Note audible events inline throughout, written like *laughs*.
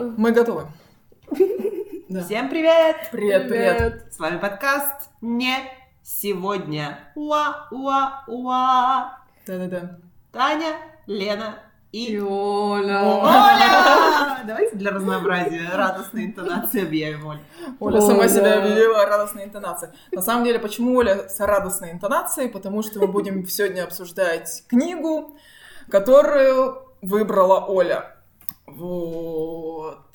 Мы готовы. Да. Всем привет! Привет, привет! С вами подкаст «Не сегодня». Уа, уа, уа. Да-да-да. Таня, Лена и... И Оля. Оля! *laughs* Давайте для разнообразия радостной интонации объявим Олю. Оля сама себя объявила радостной интонацией. На самом деле, почему Оля с радостной интонацией? Потому что мы будем сегодня обсуждать книгу, которую выбрала Оля. Вот.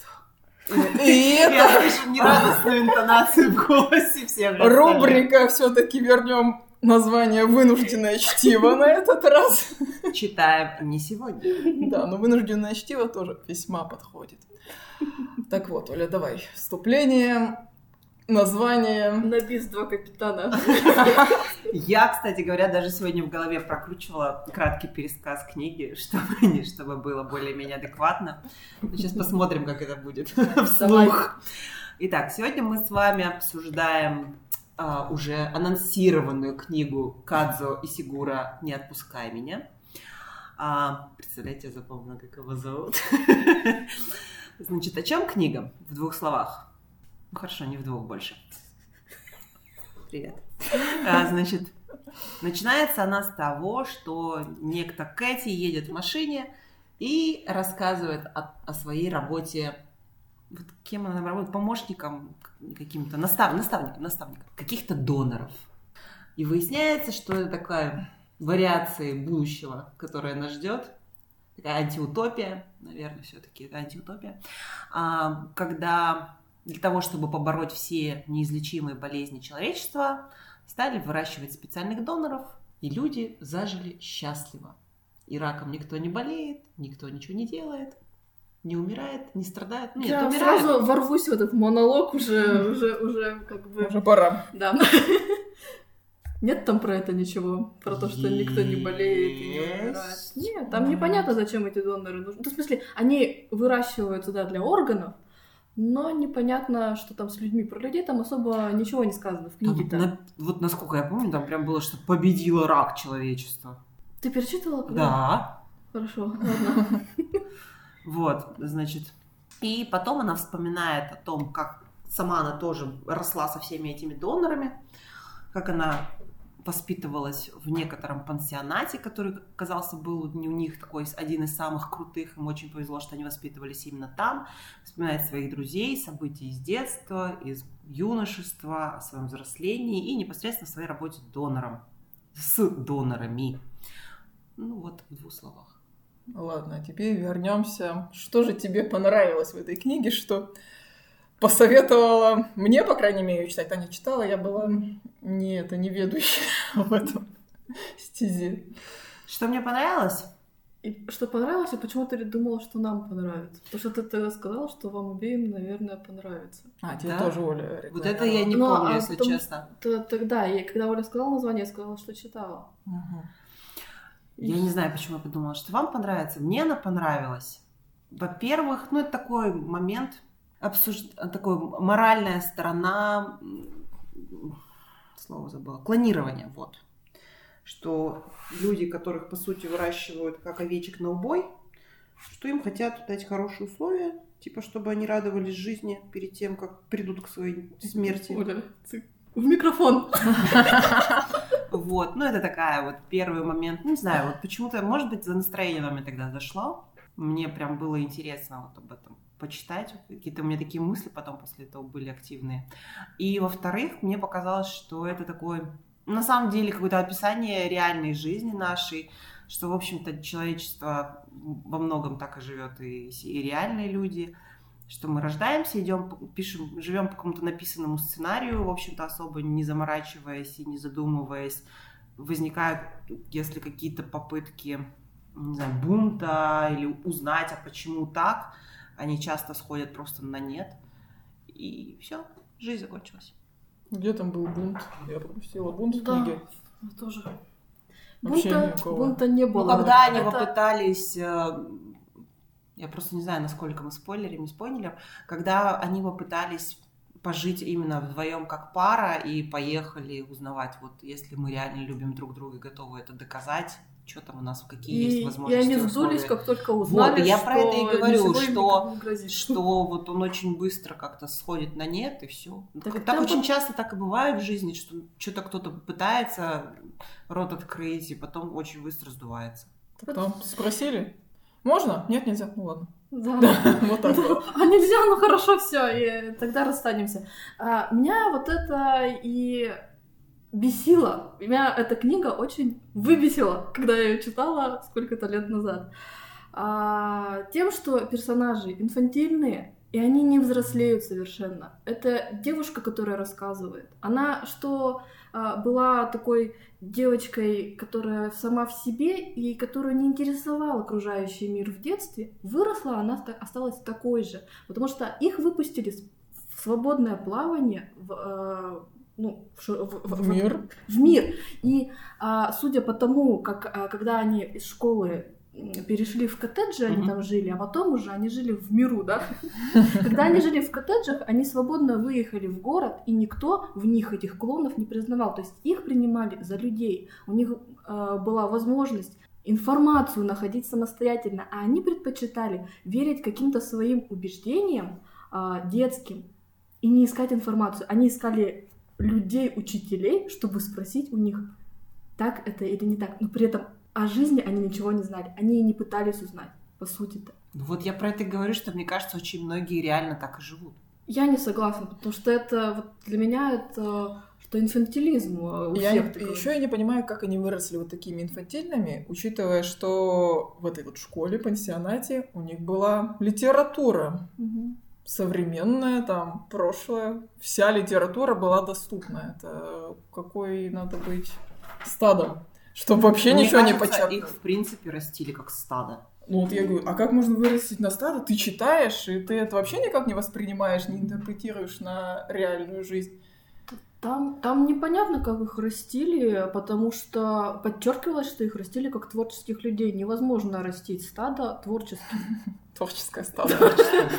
*laughs* И это... Нерадостную интонацию в голосе всех Рубрика все-таки вернем название «Вынужденное чтиво» на этот раз. Читаем не сегодня. Да, но «Вынужденное чтиво» тоже весьма подходит. Так вот, Оля, давай. Вступление название. На бис два капитана. Я, кстати говоря, даже сегодня в голове прокручивала краткий пересказ книги, *laughs* чтобы, чтобы было более-менее адекватно. Сейчас посмотрим, как это будет вслух. Итак, сегодня мы с вами обсуждаем а, уже анонсированную книгу Кадзо и Сигура «Не отпускай меня». А, представляете, я запомнила, как его зовут. *laughs* Значит, о чем книга? В двух словах. Ну хорошо, не в двух больше. Привет. А, значит, начинается она с того, что некто Кэти едет в машине и рассказывает о, о своей работе. Вот кем она работает? Помощником каким-то, настав, наставником, наставником, каких-то доноров. И выясняется, что это такая вариация будущего, которая нас ждет. Такая антиутопия, наверное, все-таки это антиутопия. А, когда для того, чтобы побороть все неизлечимые болезни человечества, стали выращивать специальных доноров, и люди зажили счастливо. И раком никто не болеет, никто ничего не делает, не умирает, не страдает. Нет, Я умирает. сразу ворвусь в этот монолог уже, уже, уже как бы... Уже пора. Да. *laughs* Нет там про это ничего, про то, что никто не болеет и не умирает. Нет, там непонятно, зачем эти доноры нужны. Ну, в смысле, они выращиваются, да, для органов, но непонятно, что там с людьми. Про людей там особо ничего не сказано в книге. Там, на, вот насколько я помню, там прям было, что победила рак человечества. Ты перечитывала? Когда? Да. Хорошо, ладно. *laughs* Вот, значит. И потом она вспоминает о том, как сама она тоже росла со всеми этими донорами, как она воспитывалась в некотором пансионате, который, казался, был не у них такой один из самых крутых. Им очень повезло, что они воспитывались именно там. Вспоминает своих друзей, события из детства, из юношества, о своем взрослении и непосредственно о своей работе донором, с донорами. Ну вот в двух словах. Ладно, а теперь вернемся. Что же тебе понравилось в этой книге, что посоветовала мне, по крайней мере, читать. Таня читала, я была не это, не ведущая *laughs* в этом стезе. Что мне понравилось? И что понравилось, и почему ты думала, что нам понравится? Потому что ты тогда сказала, что вам обеим, наверное, понравится. А, тебе да? тоже Оля Вот это я не ну, помню, а если потом, честно. Тогда, я, когда Оля сказала название, я сказала, что читала. Угу. Я не знаю, почему я подумала, что вам понравится. Мне она понравилась. Во-первых, ну это такой момент, обсуж... такой моральная сторона, слово забыла, клонирование, вот. Что люди, которых, по сути, выращивают как овечек на убой, что им хотят дать хорошие условия, типа, чтобы они радовались жизни перед тем, как придут к своей смерти. Оля, в микрофон. Вот, ну это такая вот первый момент, не знаю, вот почему-то, может быть, за настроение вам тогда зашло. Мне прям было интересно вот об этом почитать. Какие-то у меня такие мысли потом после этого были активные. И, во-вторых, мне показалось, что это такое, на самом деле, какое-то описание реальной жизни нашей, что, в общем-то, человечество во многом так и живет, и, и реальные люди, что мы рождаемся, идем, пишем, живем по какому-то написанному сценарию, в общем-то, особо не заморачиваясь и не задумываясь. Возникают, если какие-то попытки, не знаю, бунта или узнать, а почему так – они часто сходят просто на нет. И все, жизнь закончилась. Где там был бунт? Я пропустила бунт в да, книге. тоже. Вообще бунта, никакого. бунта не было. Ну, когда они Это... попытались э, я просто не знаю, насколько мы спойлерим, не спойлерим, когда они попытались пожить именно вдвоем как пара и поехали узнавать, вот если мы реально любим друг друга и готовы это доказать, что там у нас, какие И, есть и возможности. они сдулись, условия. как только узнали, Вот, я что про это и говорю, что- что вот он очень быстро как-то сходит на нет и все. Так Так, очень вот- часто так и бывает в жизни, что что-то кто-то пытается рот открыть, и потом очень быстро сдувается. Так Там спросили? Можно? Нет, нельзя. Ну ладно. Да. *laughs* Вот так вот. А нельзя, ну хорошо, все, и тогда расстанемся. А, меня вот это и бесило. Меня эта книга очень выбесила, когда я ее читала сколько-то лет назад. А, тем, что персонажи инфантильные, и они не взрослеют совершенно. Это девушка, которая рассказывает. Она что а, была такой девочкой, которая сама в себе и которую не интересовал окружающий мир в детстве, выросла, она ста- осталась такой же. Потому что их выпустили в свободное плавание в, э, ну, в, в- в- В мир. в мир. И а, судя по тому, как а, когда они из школы перешли в коттеджи, они Мгм. там жили, а потом уже они жили в миру, да? Когда они жили в коттеджах, они свободно выехали в город, и никто в них этих клонов не признавал. То есть их принимали за людей. У них э, была возможность информацию находить самостоятельно, а они предпочитали верить каким-то своим убеждениям а, детским и не искать информацию. Они искали людей, учителей, чтобы спросить у них, так это или не так. Но при этом о жизни они ничего не знали. Они и не пытались узнать, по сути-то. Ну Вот я про это и говорю, что мне кажется, очень многие реально так и живут. Я не согласна, потому что это вот для меня это что инфантилизм у Я всех такой. еще я не понимаю, как они выросли вот такими инфантильными, учитывая, что в этой вот школе, пансионате у них была литература Мгм. Современная, там, прошлое. Вся литература была доступна. Это какой надо быть стадом, чтобы вообще Мне ничего не кажется, почерпнуть. их, в принципе, растили как стадо. Ну вот я говорю, а как можно вырастить на стадо? Ты читаешь, и ты это вообще никак не воспринимаешь, не интерпретируешь на реальную жизнь. Там, там непонятно, как их растили, потому что подчеркивалось, что их растили как творческих людей. Невозможно растить стадо творческих. *laughs* Творческое стадо.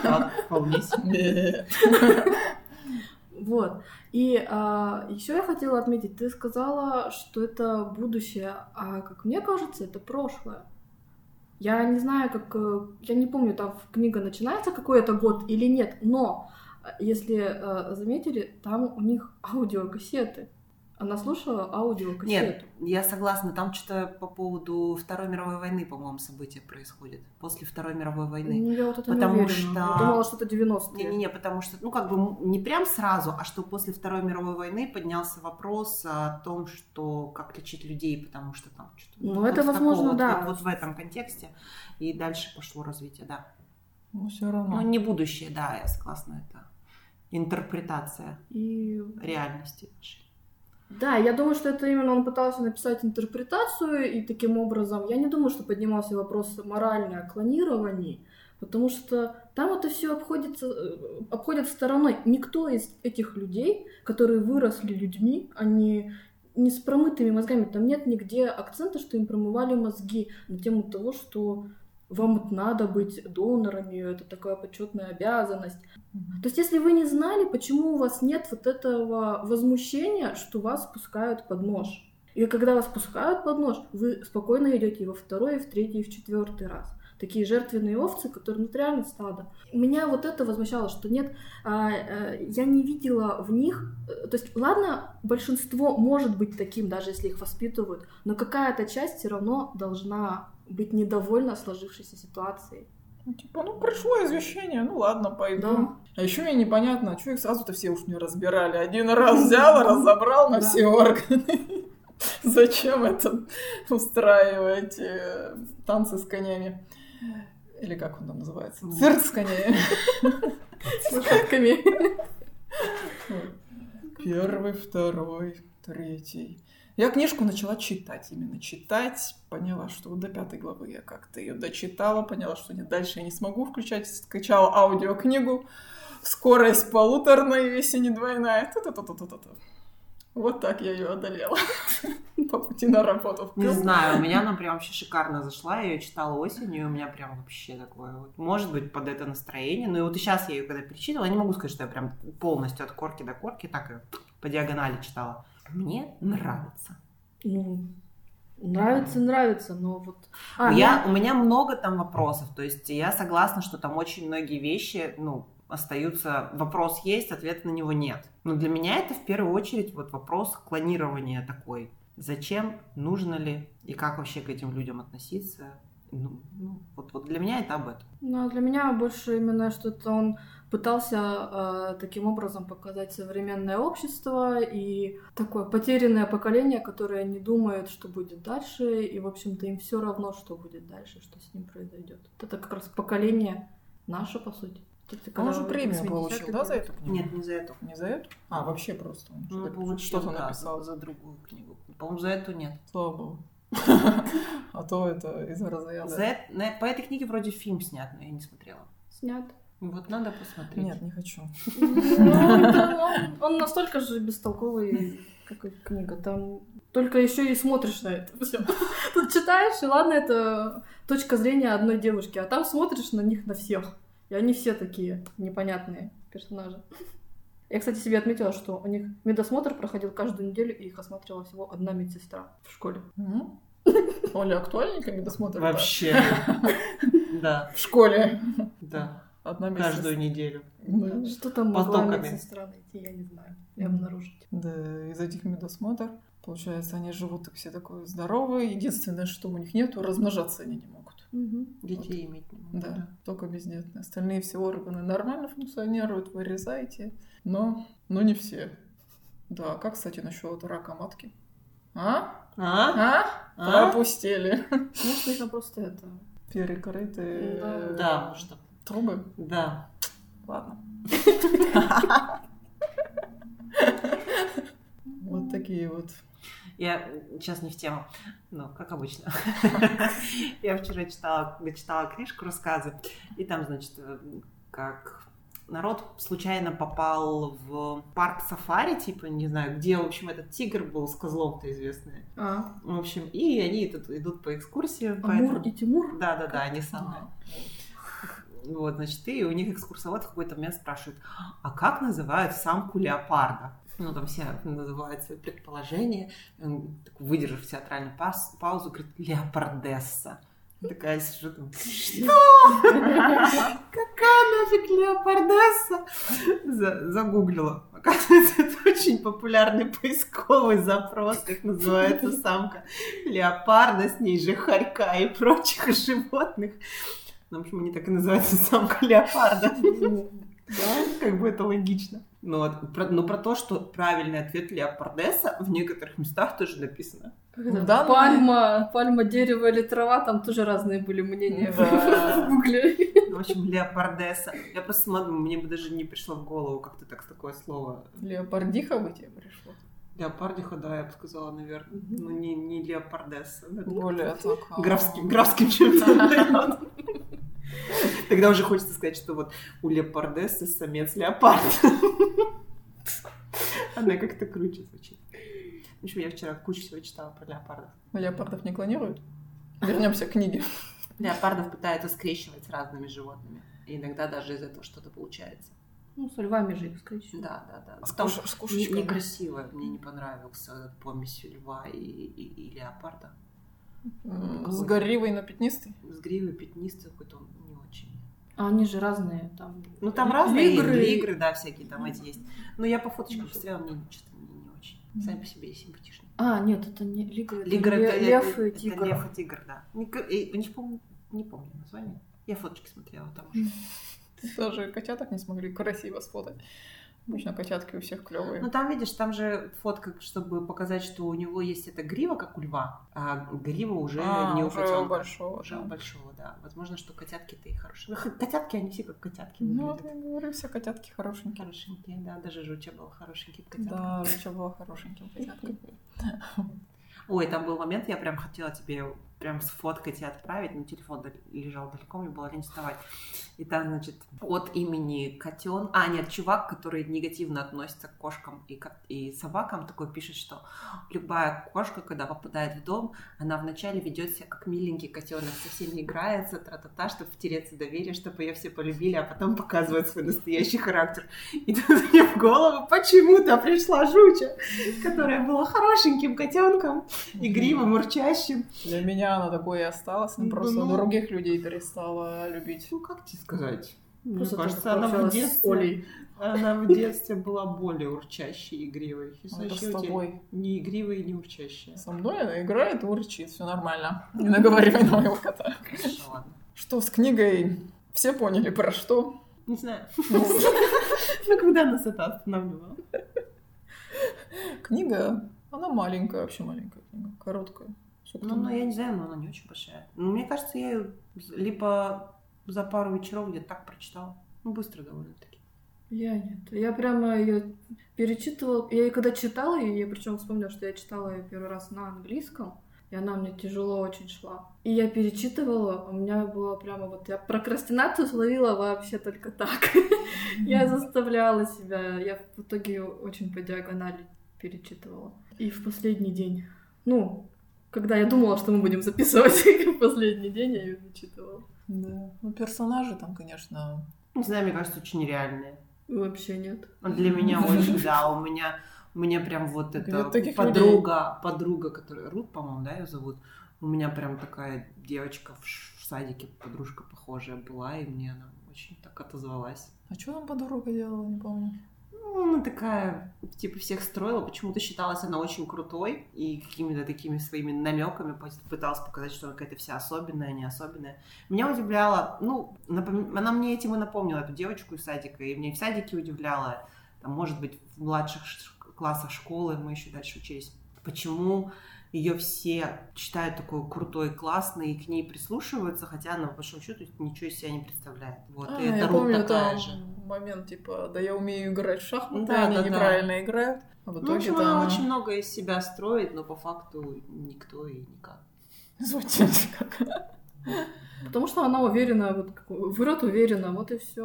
Да, Вполне себе. Нет. *laughs* Вот. И еще я хотела отметить, ты сказала, что это будущее, а как мне кажется, это прошлое. Я не знаю, как... э, Я не помню, там книга начинается какой это год или нет, но если э, заметили, там у них аудиокассеты. Она слушала аудиокассету. Нет, я согласна, там что-то по поводу Второй мировой войны, по-моему, события происходят. После Второй мировой войны. Ну, я вот это Потому не уверена. что- Я думала, что это 90-е. Не-не-не, потому что, ну, как бы не прям сразу, а что после Второй мировой войны поднялся вопрос о том, что как лечить людей, потому что там что-то... Ну, вот это возможно, вот- да. Вот, вот в этом контексте. И дальше пошло развитие, да. Ну, все Ну, равно. не будущее, да, я согласна, это интерпретация И реальности нашей. Да, я думаю, что это именно он пытался написать интерпретацию, и таким образом, я не думаю, что поднимался вопрос моральное о клонировании, потому что там это все обходится, э, обходят стороной. Никто из этих людей, которые выросли людьми, они не с промытыми мозгами, там нет нигде акцента, что им промывали мозги на тему того, что вам надо быть донорами, это такая почетная обязанность. То есть, если вы не знали, почему у вас нет вот этого возмущения, что вас пускают под нож. И когда вас пускают под нож, вы спокойно идете и во второй, и в третий, и в четвертый раз. Такие жертвенные овцы, которые ну, реально стадо. Меня вот это возмущало, что нет, а, а, я не видела в них, э, то есть, ладно, большинство может быть таким, даже если их воспитывают, но какая-то часть все равно должна быть недовольна сложившейся ситуацией. Ну, Типа, ну пришло извещение, ну ладно, пойду. Да. А еще мне непонятно, а что их сразу-то все уж не разбирали. Один раз взял, *laughs* разобрал на Да. все органы. *laughs* Зачем это устраивать э, танцы с конями? Или как он там называется? Цирк с конями. *laughs* С лошадками. Первый, второй, третий. Я книжку начала читать, именно читать. Поняла, что вот до пятой главы я как-то ее дочитала, поняла, что нет, дальше я не смогу включать. Скачала аудиокнигу. Скорость полуторная, если не двойная. Ту-ту-ту-ту-ту-ту. Вот так я ее одолела *laughs* по пути на работу. Не знаю, у меня она прям вообще шикарно зашла, я ее читала осенью, и у меня прям вообще такое вот, может быть, под это настроение. Ну и вот и сейчас я ее когда перечитывала, я не могу сказать, что я прям полностью от корки до корки так ее по диагонали читала. Мне нравится. Ну, Нравится, нравится, но вот... А, я, у меня много там вопросов, то есть я согласна, что там очень многие вещи, ну, остаются, вопрос есть, ответа на него нет. Но для меня это в первую очередь вот вопрос клонирования такой. Зачем, нужно ли и как вообще к этим людям относиться? Ну, ну, вот, вот для меня это об этом. Ну, а для меня больше именно что-то он пытался э, таким образом показать современное общество и такое потерянное поколение, которое не думает, что будет дальше, и, в общем-то, им все равно, что будет дальше, что с ним произойдет. Это как раз поколение наше, по сути. Это он же премию получил, да, за эту книгу? Нет, не за эту. Не за эту? А, вообще просто. Он ну, получил, что-то да, написал. За другую книгу. По-моему, за эту нет. Слава богу. *laughs* А то это из разряда. За, по этой книге вроде фильм снят, но я не смотрела. Снят. Вот надо посмотреть. Нет, не хочу. Ну, он настолько же бестолковый, как и книга. Там только еще и смотришь на это все. Тут читаешь, и ладно, это точка зрения одной девушки, а там смотришь на них на всех. И они все такие непонятные персонажи. Я, кстати, себе отметила, что у них медосмотр проходил каждую неделю, и их осматривала всего одна медсестра в школе. Оля, актуальненько медосмотр? Вообще. Да. В школе. Да. Одна Каждую неделю. Что там могла медсестра найти, я не знаю. И обнаружить. Да, из этих медосмотр, получается, они живут все такое здоровые. Единственное, что у них нету, размножаться они не могут. Угу. Детей вот. иметь не могут. Да, да, только бездетные. Остальные все органы нормально функционируют, вырезайте, но, но не все. Да, как, кстати, насчет рака матки? А? А? А? а? Пропустили. Может, нужно просто это... Перекрытые... Да, да что Трубы? Да. Ладно. *laughs* Вот такие вот. Я сейчас не в тему, но как обычно. *laughs* Я вчера читала, читала книжку, рассказы, и там, значит, как народ случайно попал в парк сафари, типа, не знаю, где, в общем, этот тигр был с козлом-то известный. А. В общем, и они тут идут по экскурсии. Амур поэтому... и Тимур? Да-да-да, они самые. А. Вот, значит, и у них экскурсовод какой-то момент спрашивает, а как называют самку леопарда? Ну, там все называют свои предположения. Выдержав театральную паузу, говорит, леопардесса. Такая сижу, там, что? Какая нафиг леопардесса? Загуглила. Оказывается, это очень популярный поисковый запрос, как называется самка леопарда, с ней же хорька и прочих животных. Ну, в общем, они так и называются *laughs* самка леопарда. Да, как бы это логично. Но, вот, про, но про то, что правильный ответ леопардесса в некоторых местах тоже написано. Да, пальма, пальма, дерево или трава, там тоже разные были мнения да. *laughs* в гугле. В общем, леопардесса. Я просто смотрю, мне бы даже не пришло в голову как-то так такое слово. Леопардиха бы тебе пришло? Леопардиха, да, я бы сказала, наверное. Mm-hmm. Ну, не, не леопардесса. Более так. Графским, *laughs* графским чем-то. *laughs* Тогда уже хочется сказать, что вот у леопардессы самец леопард. *laughs* Она как-то круче звучит. В общем, я вчера кучу всего читала про леопардов. Леопардов не клонируют? Вернемся к книге. *laughs* Леопардов пытаются скрещивать с разными животными. И иногда даже из этого что-то получается. Ну, с львами же их скрещивают. Да, да, да. С, Там с. Некрасиво. Мне не понравился помесь льва и, и, и леопарда. С гривой, но пятнистый? С гривой пятнистый какой-то он не очень. А они же разные там. Ну там разные игры, игры да, всякие там эти есть. Но я по фоточкам посмотрела, мне что-то не, не очень. Сами по себе симпатичные. А, нет, это не Лигр, это Лигр, это, Лев и Тигр. Это Лев и Тигр, да. Не, не, помню, не помню название. Я фоточки смотрела там уже. Даже котяток не смогли красиво сфотать. Обычно котятки у всех клевые. Ну там, видишь, там же фотка, чтобы показать, что у него есть эта грива, как у льва, а грива уже а, не у уже котенка. большого. Уже да. у большого, да. Возможно, что котятки-то и хорошие. Ну, котятки, они все как котятки Ну, я говорю, все котятки хорошенькие. Хорошенькие, да. Даже Жуча был хорошенький котятка. Да, Жуча была хорошеньким котяткой. *laughs* *laughs* Ой, там был момент, я прям хотела тебе прям сфоткать и отправить, но телефон дал- лежал далеко, мне было лень вставать. И там, значит, от имени котен, а нет, чувак, который негативно относится к кошкам и, и собакам, такой пишет, что любая кошка, когда попадает в дом, она вначале ведет себя как миленький котенок, со всеми играется, тра-та-та, чтобы втереться доверие, чтобы ее все полюбили, а потом показывает свой настоящий характер. И тут мне в голову почему-то пришла Жуча, которая была хорошеньким котенком, игривым, урчащим. Для меня она такой и осталась, но Ну, просто ну. других людей перестала любить. Ну, как тебе сказать? Мне Просто кажется, она в, детстве, Олей. она в детстве была более урчащей и игривой. Это Хисачи с тобой. Не игривая и не урчащая. Со мной она играет и урчит, все нормально. Не наговаривай на моего кота. Хорошо, ладно. Что с книгой? Все поняли про что? Не знаю. Ну, когда нас это останавливало? Книга, она маленькая, вообще маленькая книга, короткая. Ну, ну, я не знаю, но она не очень большая. Ну, мне кажется, я ее либо за пару вечеров где-то так прочитала. Ну, быстро довольно-таки. Я нет. Я прямо ее перечитывала. Я ее когда читала, ее, я причем вспомнила, что я читала ее первый раз на английском, и она мне тяжело очень шла. И я перечитывала, у меня было прямо вот... Я прокрастинацию словила вообще только так. *laughs* Я заставляла себя. Я в итоге очень по диагонали перечитывала. И в последний день, ну, когда я думала, что мы будем записывать, *laughs* последний день я ее зачитывала. Да. Ну, персонажи там, конечно, Не знаю, мне кажется, очень реальные. Вообще нет. Для меня *laughs* очень, да, у меня, у меня прям вот эта подруга, подруга, которая, Рут, по-моему, да, ее зовут, у меня прям такая девочка в садике, подружка похожая была, и мне она очень так отозвалась. А что там подруга делала, не помню. Ну, она такая, типа, всех строила, почему-то считалась она очень крутой, и какими-то такими своими намеками пыталась показать, что она какая-то вся особенная, не особенная. Меня удивляло, ну, напом- она мне этим и напомнила, эту девочку из садика, и мне в садике удивляло, там, может быть, в младших классах школы мы еще дальше учились, почему ее все считают такой крутой, классной, и к ней прислушиваются, хотя она, по большому счету, ничего из себя не представляет. Вот, А, и это я помню такая там же. момент, типа, да я умею играть в шахматы, Да, они да, да. неправильно играют. А в Ну, в итоге общем, там она очень много из себя строит, но по факту никто и никак. *laughs* звучит как... Потому что она уверена, вот, врет уверенно, вот и все.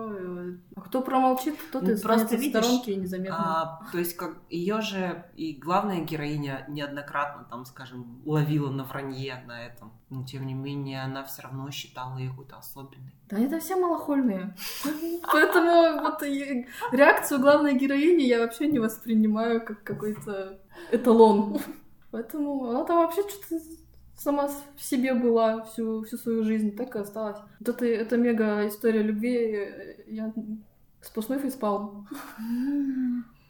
А кто промолчит, тот Ну, и просто видишь, сторонке и незаметно. А, то есть, как ее же и главная героиня неоднократно, там, скажем, ловила на вранье на этом. Но тем не менее, она все равно считала ее какой-то особенной. Да это все малохольные. Поэтому вот реакцию главной героини я вообще не воспринимаю как какой-то эталон. Поэтому она там вообще что-то сама в себе была всю, всю свою жизнь, так и осталась. Вот это, это мега история любви, э, я сплошной фейспалм.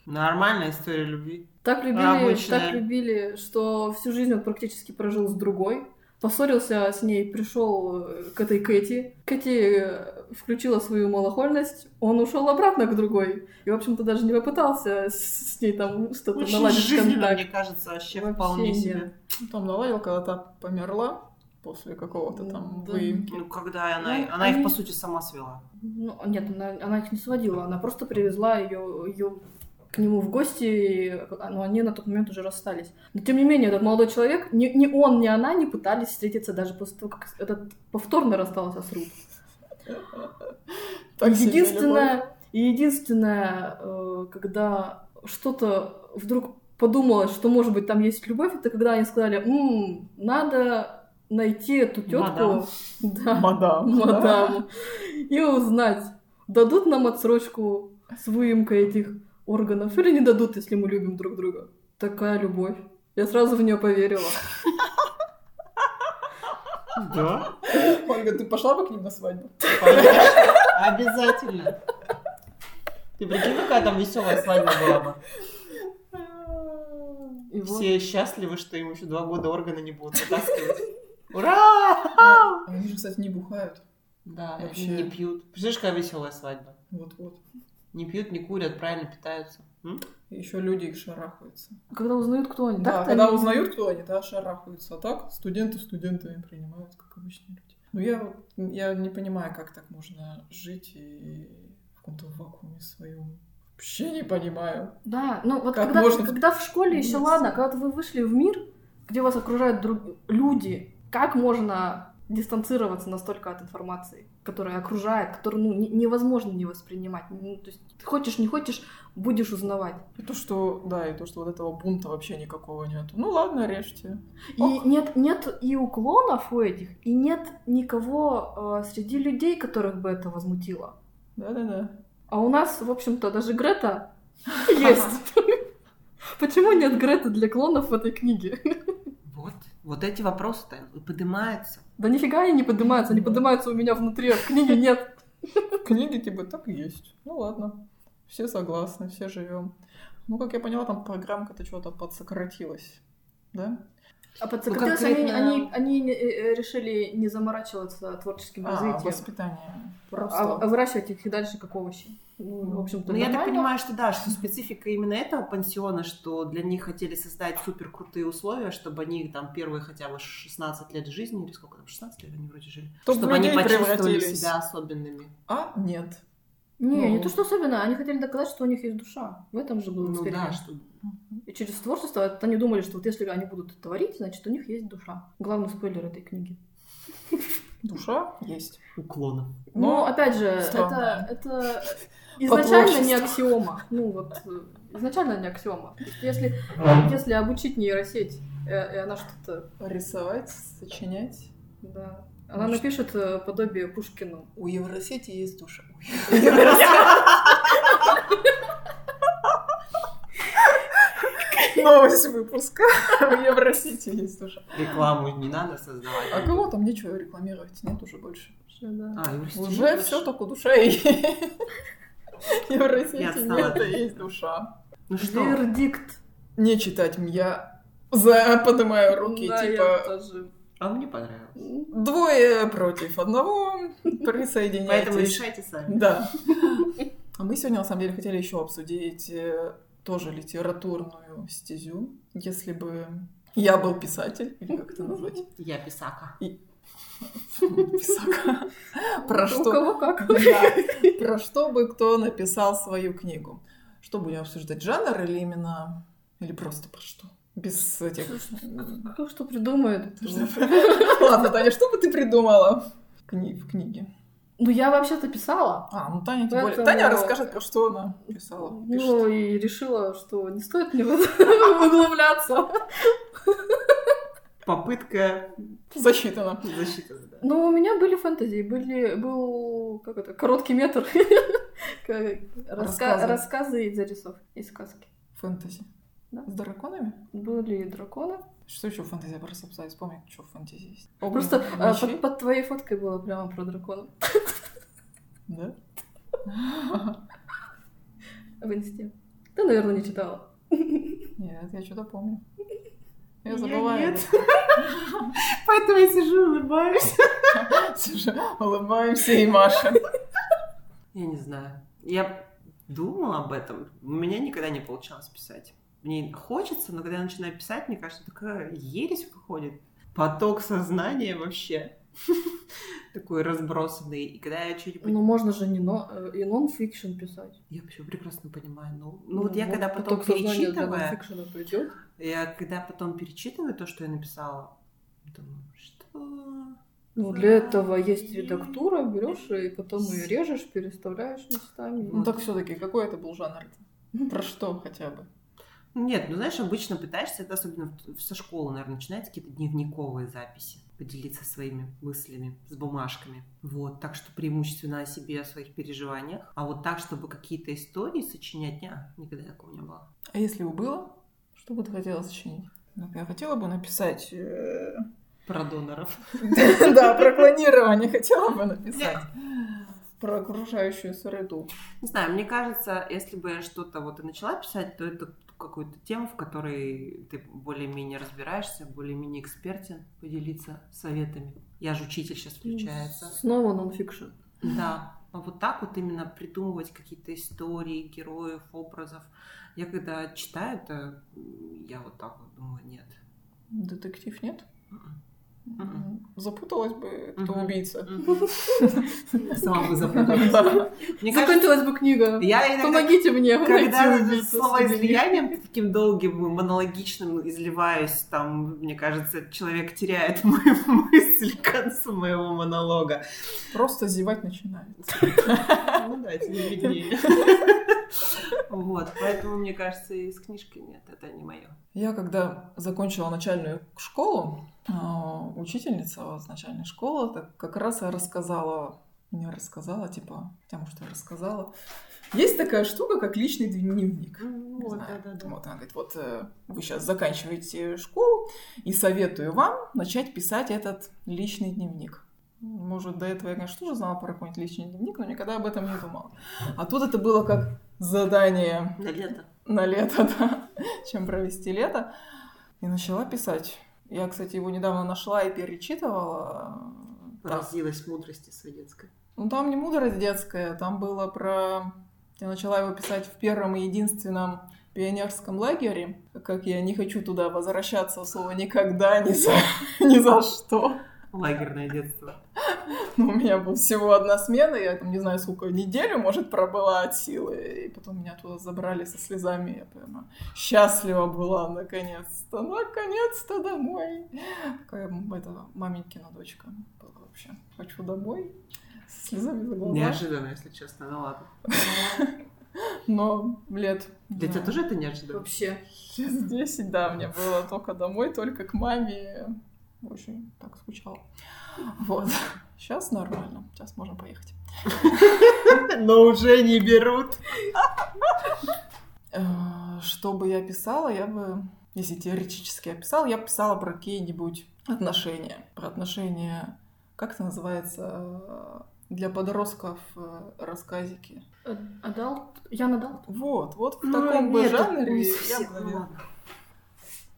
Нормальная история любви. Так любили, Обычная. так любили, что всю жизнь он практически прожил с другой. Поссорился с ней, пришел к этой Кэти. Кэти э, включила свою малохольность, он ушел обратно к другой. И, в общем-то, даже не попытался с, с ней там что-то наладить жизненно, контакт. мне кажется, вообще, Вообще вполне нет. себе. Ну, Там наладил, когда та померла после какого-то там Да. выемки. Ну, когда она, Ну, она их, они- по сути, сама свела. Ну, нет, она, она их не сводила, она просто привезла ее, ее к нему в гости, и, но они на тот момент уже расстались. Но тем не менее, этот молодой человек, ни, ни он, ни она не пытались встретиться даже после того, как этот повторно расстался с Рут. Единственное, единственное, э, когда что-то вдруг подумалось, что может быть там есть любовь, это когда они сказали, «М, надо найти эту тетку, Мадам. да, Мадам. да. мадам, и узнать, дадут нам отсрочку с выемкой этих органов или не дадут, если мы любим друг друга. Такая любовь. Я сразу в нее поверила. Да? Ольга, ты пошла бы к ним на свадьбу? Обязательно. Ты прикинь, какая там веселая свадьба была бы. И вот Все счастливы, что им еще два года органы не будут *laughs* вытаскивать. Ура! Они же, кстати, не бухают. Да, Вообще. не пьют. Представляешь, какая веселая свадьба? Вот-вот. Не пьют, не курят, правильно питаются. Еще люди их шарахаются. когда узнают, кто они. Да, когда они- узнают, кто они, да, шарахаются. А так студенты студентами принимают, как обычные люди. Ну, я, вот- я не понимаю, как так можно жить и в каком-то вакууме своем. Вообще не понимаю. Да, ну вот Как когда, можно когда в школе еще ладно, когда вы вышли в мир, где вас окружают друг... люди, как можно дистанцироваться настолько от информации, которая окружает, которую ну, не- невозможно не воспринимать. Ну, то есть хочешь, не хочешь, будешь узнавать. И то, что, да, и то, что вот этого бунта вообще никакого нету. Ну ладно, режьте. И Ок. нет, нет и уклонов у этих, и нет никого э, среди людей, которых бы это возмутило. Да-да-да. А у нас, в общем-то, даже Грета *laughs* есть. Почему нет Греты для клонов в этой книге? Вот, вот эти вопросы-то поднимаются. Да нифига они не поднимаются, они поднимаются у меня внутри, а в книге нет. *laughs* В книге типа так и есть. Ну ладно. Все согласны, все живем. Ну, как я поняла, там программка-то что-то подсократилась. Да? А подсократилось, они, конкретно- они, они э, э, решили не заморачиваться творческим А, развитием, воспитание. Просто. а, а выращивать их и дальше как овощи. Ну, в общем-то, Ну, я так понимаю, что да, что специфика именно этого пансиона, что для них хотели создать супер крутые условия, чтобы они там первые хотя бы 16 лет жизни, или сколько там, 16 лет они вроде жили, Чтоб чтобы в они почувствовали себя особенными. А, нет. Не, Ну. не то, что особенно, они хотели доказать, что у них есть душа. В этом же был Ну эксперимент. да, что И через творчество они думали, что вот если они будут творить, значит, у них есть душа. Главный спойлер этой книги. Душа есть. уклонов. Но, Но опять же, странно. это, это изначально не аксиома. Ну вот, изначально не аксиома. Если, если обучить нейросеть, э, и она что-то, рисовать, сочинять. да, она напишет э, подобие Пушкину. У Евросети есть душа. *laughs* Новость выпуска. *laughs* У Евросети есть душа. Рекламу не надо создавать. А кого там нечего рекламировать? Нет уже больше. А, Уже все только душа и *laughs* отстала. нет, а есть душа. Ну что, Вердикт. Не читать я за поднимаю руки, Да, я типа тоже. а мне понравилось. двое против одного, присоединяйтесь. Поэтому решайте сами. Да. *laughs* А мы сегодня, на самом деле, хотели еще обсудить э, тоже литературную стезю. Если бы я был писатель, или как это назвать? Я писака. Писака. Про У что? кого как. Да. Про что бы кто написал свою книгу. Что будем обсуждать? Жанр или именно... Или просто про что? Без этих... Кто что придумает? Ладно, Таня, что бы ты придумала в книге? Ну, я вообще-то писала. А, ну Таня тем более. Таня расскажет, про что она писала. пишет. Ну, и решила, что не стоит мне *laughs* углубляться. Попытка Засчитано. защиты. да. Ну, у меня были фэнтези, были, был, как это, короткий метр. *laughs* Рассказы. Рассказы и зарисовки, и сказки. Фэнтези. Да. С драконами? Были и драконы. Что еще в фэнтези? Я просто пытаюсь вспомнить, что в фэнтези есть. Просто Огненные а, мечи? под, под твоей фоткой было прямо про дракона Да? *laughs* в инсте. Ты, наверное, не читала. Нет, я что-то помню. Я забываю. нет. *laughs* Поэтому я сижу и улыбаюсь. *laughs* Слушай, улыбаемся и Маша. Я не знаю. Я думала об этом. У меня никогда не получалось писать. Мне хочется, но когда я начинаю писать, мне кажется, такая ересь выходит. Поток сознания вообще. *laughs* Такой разбросанный. И когда я что-нибудь... Ну, можно же не но, э, и нон-фикшн писать. Я вообще прекрасно понимаю. Ну, ну вот я когда потом перечитываю, я когда потом перечитываю то, что я написала, думаю, что... Ну, для этого есть редактура, берешь и потом ее режешь, переставляешь местами. Ну так все-таки, какой это был жанр? Про что хотя бы? Нет, ну знаешь, обычно пытаешься, это особенно со школы, наверное, начинаются какие-то дневниковые записи, поделиться своими мыслями с бумажками. Вот, так что преимущественно о себе, о своих переживаниях. А вот так, чтобы какие-то истории сочинять, не, никогда такого не было. А если бы было, что бы ты хотела сочинить? Ну, Я хотела бы написать... э, Про доноров. *laughs* Да, про клонирование хотела бы написать. Про окружающую среду. Не знаю, мне кажется, если бы я что-то вот и начала писать, то это какую-то тему, в которой ты более-менее разбираешься, более-менее экспертен, поделиться советами. Я же учитель сейчас включается. Снова нон-фикшн. Да, а вот так вот именно придумывать какие-то истории, героев, образов. Я когда читаю это, я вот так вот думаю, нет. Детектив нет? М-м. Мгм. запуталась бы, кто Мгм. убийца. Сама бы запуталась. Да. Закончилась бы книга. я иногда Помогите мне когда найти убийцу. словоизлиянием таким долгим, монологичным изливаюсь, там, мне кажется, человек теряет *laughs* мою мысль к концу моего монолога. Просто зевать начинается. Ну да, тебе виднее. *laughs* Вот, поэтому, мне кажется, из книжки нет, это не мое. Я когда закончила начальную школу, а, учительница с начальной школы так как раз и рассказала, не рассказала, типа, может, и рассказала. Есть такая штука, как личный дневник. Не Вот, знаю. да-да-да. Вот она говорит, вот э, вы сейчас заканчиваете школу, и советую вам начать писать этот личный дневник. Может, до этого я, конечно, тоже знала про какой-нибудь личный дневник, но никогда об этом не думала. А тут это было как задание На лето. на лето, *laughs* да, чем провести лето. И начала писать. Я, кстати, его недавно нашла и перечитывала. Поразилась мудрости своей детской. Ну, там не мудрость детская, там было про... Я начала его писать в первом и единственном пионерском лагере, как я не хочу туда возвращаться, слово никогда, ни за, *laughs* ни за что. *laughs* Лагерное детство. *laughs* Ну, у меня была всего одна смена, я там не знаю сколько, неделю, может, пробыла от силы, и потом меня туда забрали со слезами, я прямо счастлива была, наконец-то, наконец-то домой. Такая это, маменькина дочка была вообще. Хочу домой, со слезами за глаза. Неожиданно, если честно, ну ладно. *laughs* Но лет... Для тебя да, тоже это неожиданно? Вообще. Через 10, да, мне было только домой, только к маме. Очень так скучала. Вот. Сейчас нормально. Сейчас можем поехать. Но уже не берут. Э, Что бы я писала, я бы, если теоретически я писала, я бы писала про какие-нибудь отношения. Про отношения, как это называется, э, для подростков э, рассказики. Adult? Young Adult? Вот, вот в Ну, таком бы жанре я бы, наверное.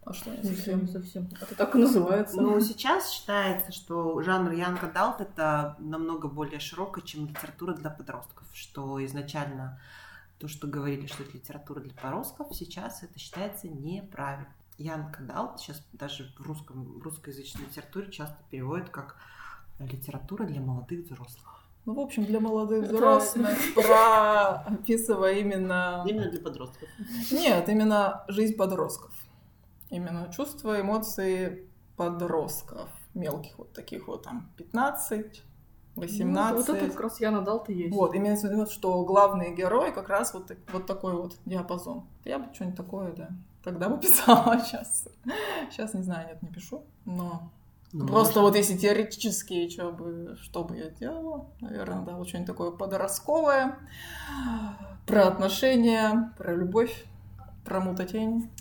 А что не Не совсем, совсем? не совсем. Это так и называется. Ну, сейчас считается, что жанр Young Adult это намного более широкое, чем литература для подростков, что изначально то, что говорили, что это литература для подростков, сейчас это считается неправильно. Young Adult сейчас даже в, русском, в русскоязычной литературе часто переводят как литература для молодых взрослых. Ну, в общем, для молодых Это- взрослых, *laughs* про описывая именно... Именно для подростков. Нет, именно жизнь подростков. Именно чувства, эмоции подростков. Мелких вот таких вот там 15, Ну, 18. вот это как раз Ян Адалт и есть. Вот, имеется в виду, что главные герои как раз вот, так- вот такой вот диапазон. Я бы что-нибудь такое, да, тогда бы *laughs* писала сейчас. Сейчас, не знаю, нет, не пишу, но Ну, просто можно. вот если теоретически, что бы, что бы я делала, наверное, да, вот что-нибудь такое подростковое, про отношения, про любовь, про мутатень.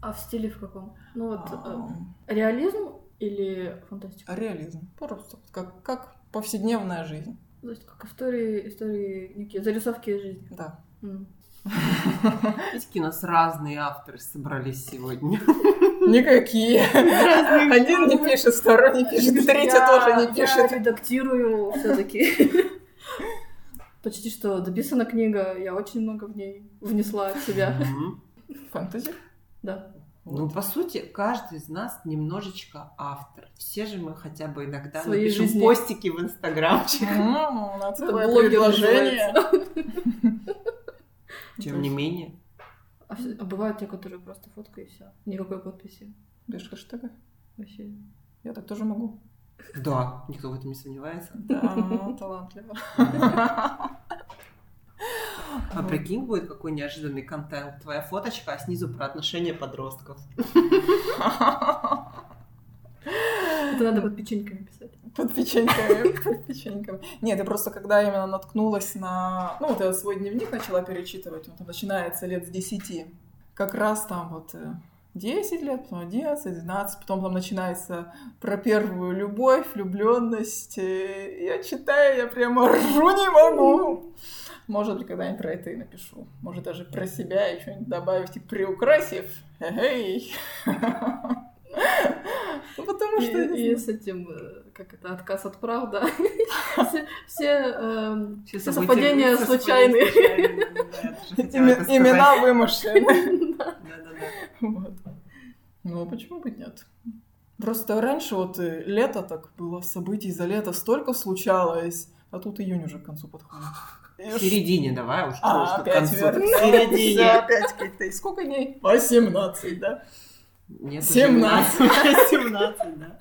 А в стиле в каком? Ну вот, А, реализм или фантастика? Реализм. Просто как, как повседневная жизнь. То есть как истории, истории некие, зарисовки из жизни. Да. М. Видите, какие у нас разные авторы собрались сегодня. *laughs* Никакие. *laughs* Один не пишет, второй не пишет, третий Я- тоже не Я пишет. редактирую все-таки. *laughs* Почти что дописана книга, я очень много в ней внесла от себя. Мгм. Да. Ну, по сути, каждый из нас немножечко автор. Все же мы хотя бы иногда Своей напишем жизни. постики в Инстаграмчик. Целое *laughs* блогер предложение. Тем не менее. А, а бывают те, которые просто фотка и все. Никакой подписи. Без хэштега. Вообще. Я так тоже могу. Да, никто в этом не сомневается. Да, талантливо. А прикинь, будет какой неожиданный контент. Твоя фоточка, а снизу про отношения подростков. Это надо под печеньками писать. Под печеньками, под печеньками. Нет, я просто когда именно наткнулась на... Ну, вот я свой дневник начала перечитывать, он там начинается лет с 10. Как раз там вот э, 10 лет, потом 11, 12, потом там начинается про первую любовь, влюбленность. Я читаю, я прямо ржу не могу. Может быть, когда-нибудь про это и напишу. Может, даже про себя и что-нибудь добавить, и приукрасив. Эй! *laughs* Ну, потому что... И, с этим, э, как это, отказ от прав, да. *laughs* Все, эм, совпадения случайные. Имена вымышленные. Вот. Ну, почему бы нет? Просто раньше вот э, лето так было, событий за лето столько случалось, а тут июнь уже к концу подходит. В середине давай уж. А, опять верно. В середине. Опять как-то. И сколько дней? 18, да? Нет, 17. уже 17, *laughs* да.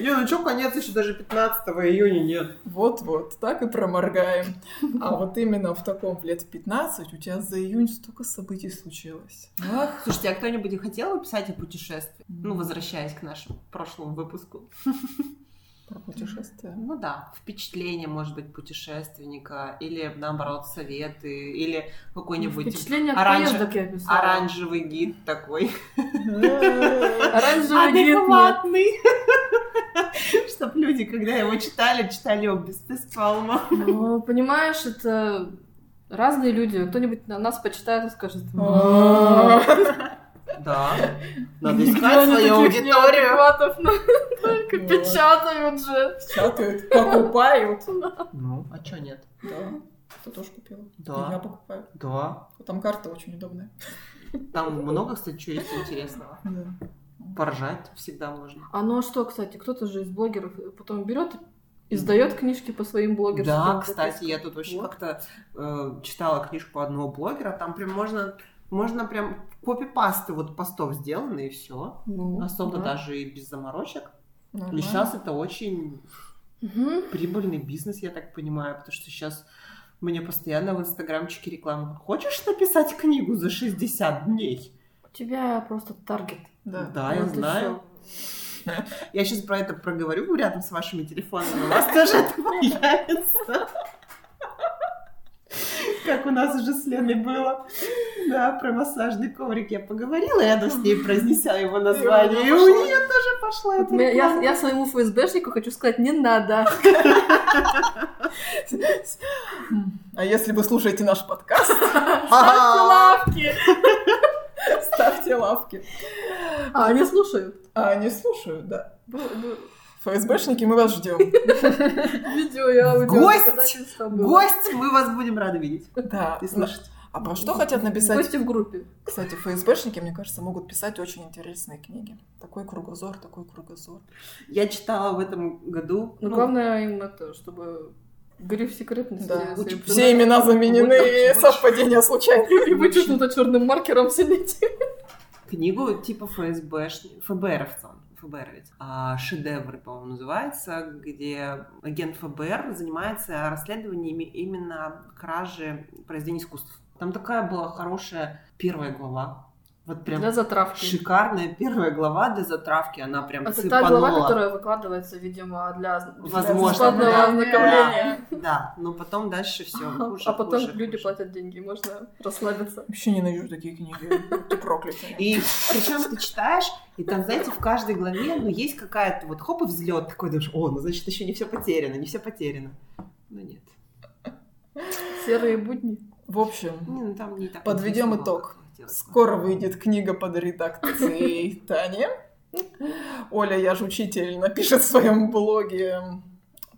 Не, ну что, конец еще даже 15 июня нет. Вот-вот, так и проморгаем. А вот именно в таком лет в 15 у тебя за июнь столько событий случилось. Ах, Слушайте, а кто-нибудь хотел бы писать о путешествии? Ну, возвращаясь к нашему прошлому выпуску. *laughs* про путешествия. Ну да, впечатление, может быть, путешественника, или наоборот, советы, или какой-нибудь Впечатление от оранж- поездок оранжевый гид такой. Оранжевый гид нет. Адекватный. Чтоб люди, когда его читали, читали его без беспалма. Ну, понимаешь, это разные люди. Кто-нибудь на нас почитает и скажет... *laughs* Да. Надо искать свою аудиторию. ну, Только Вот. печатают же. Печатают, покупают. Ну, а чё нет? Да, ты тоже купила. Да. Я покупаю. Да. Там карта очень удобная. Там много, кстати, чего есть интересного. Да. Поржать всегда можно. А ну а что, кстати, кто-то же из блогеров потом берет и издает книжки по своим блогерским Да, кстати, я тут вообще Вот. как-то э, читала книжку одного блогера, там прям можно, можно прям копипасты вот постов сделаны и все. Ну, Особо да. даже и без заморочек. Нормально. И сейчас это очень Мгм. прибыльный бизнес, я так понимаю, потому что сейчас мне постоянно в инстаграмчике реклама. Хочешь написать книгу за 60 дней? У тебя просто таргет. Да. Да, я знаю. Я сейчас про это проговорю рядом с вашими телефонами. У вас тоже это *laughs* появится. Как у нас уже с Леной было. Да, про массажный коврик я поговорила рядом с ней, произнеся его название. И у нее тоже пошла эта я, я своему ФСБшнику хочу сказать, не надо. *laughs* А если вы слушаете наш подкаст, Ага. Лавки! ставьте лавки. А, они слушают. А они слушают, да. ФСБшники, мы вас ждем. *laughs* Видео и аудио. Гость! Гость, мы вас будем рады видеть Да. и слышать. А про что хотят написать? Гости в группе. Кстати, ФСБшники, мне кажется, могут писать очень интересные книги. Такой кругозор, такой кругозор. Я читала в этом году. Но ну, главное им это, чтобы гриф секретности. Да. Все имена заменены, Очень- совпадения случайные. И вычеркнуто черным маркером все эти. книгу типа ФСБ, ФБРовца, ФБРовец. А, «Шедевры», по-моему, называется, где агент ФБР занимается расследованиями именно кражи произведений искусств. Там такая была хорошая первая глава. Вот прям Для затравки. шикарная первая глава для затравки. Она прям Это та глава, цепанула. которая выкладывается, видимо, для, для Возможно, бесплатного да. ознакомления. Да, но потом дальше все хуже, а потом хуже, люди хуже. платят деньги, можно расслабиться. Вообще ненавижу такие книги. Ты проклятые. И причем ты читаешь, и там, знаете, в каждой главе, ну, есть какая-то вот хоп и взлет такой, думаешь, о, ну, значит, еще не все потеряно, не все потеряно. Но нет. Серые будни. В общем, Не, ну, там не так Подведем итог. Бы. скоро выйдет книга под редакцией *laughs* Тани. Оля, я же учитель, напишет в своем блоге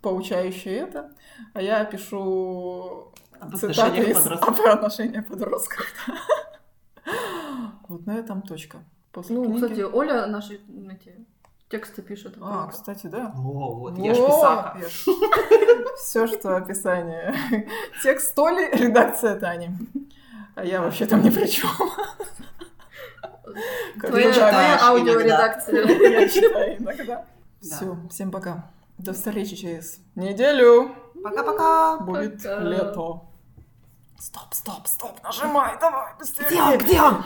поучающее это, а я пишу Об цитаты из подростков. отношения подростков. Вот на этом точка. После Ну, книги- кстати, Оля наши эти тексты пишет. А, кстати, да. О, вот, я ж писака. *laughs* Все, что описание. Текст Толи, редакция Тани. А я вообще там ни при чем. Твоя, аудиоредакция. Я читаю иногда. Да. Все, всем пока. До встречи через неделю. Пока-пока. Будет лето. Стоп, стоп, стоп, нажимай, давай, быстрее. Где он? Где он?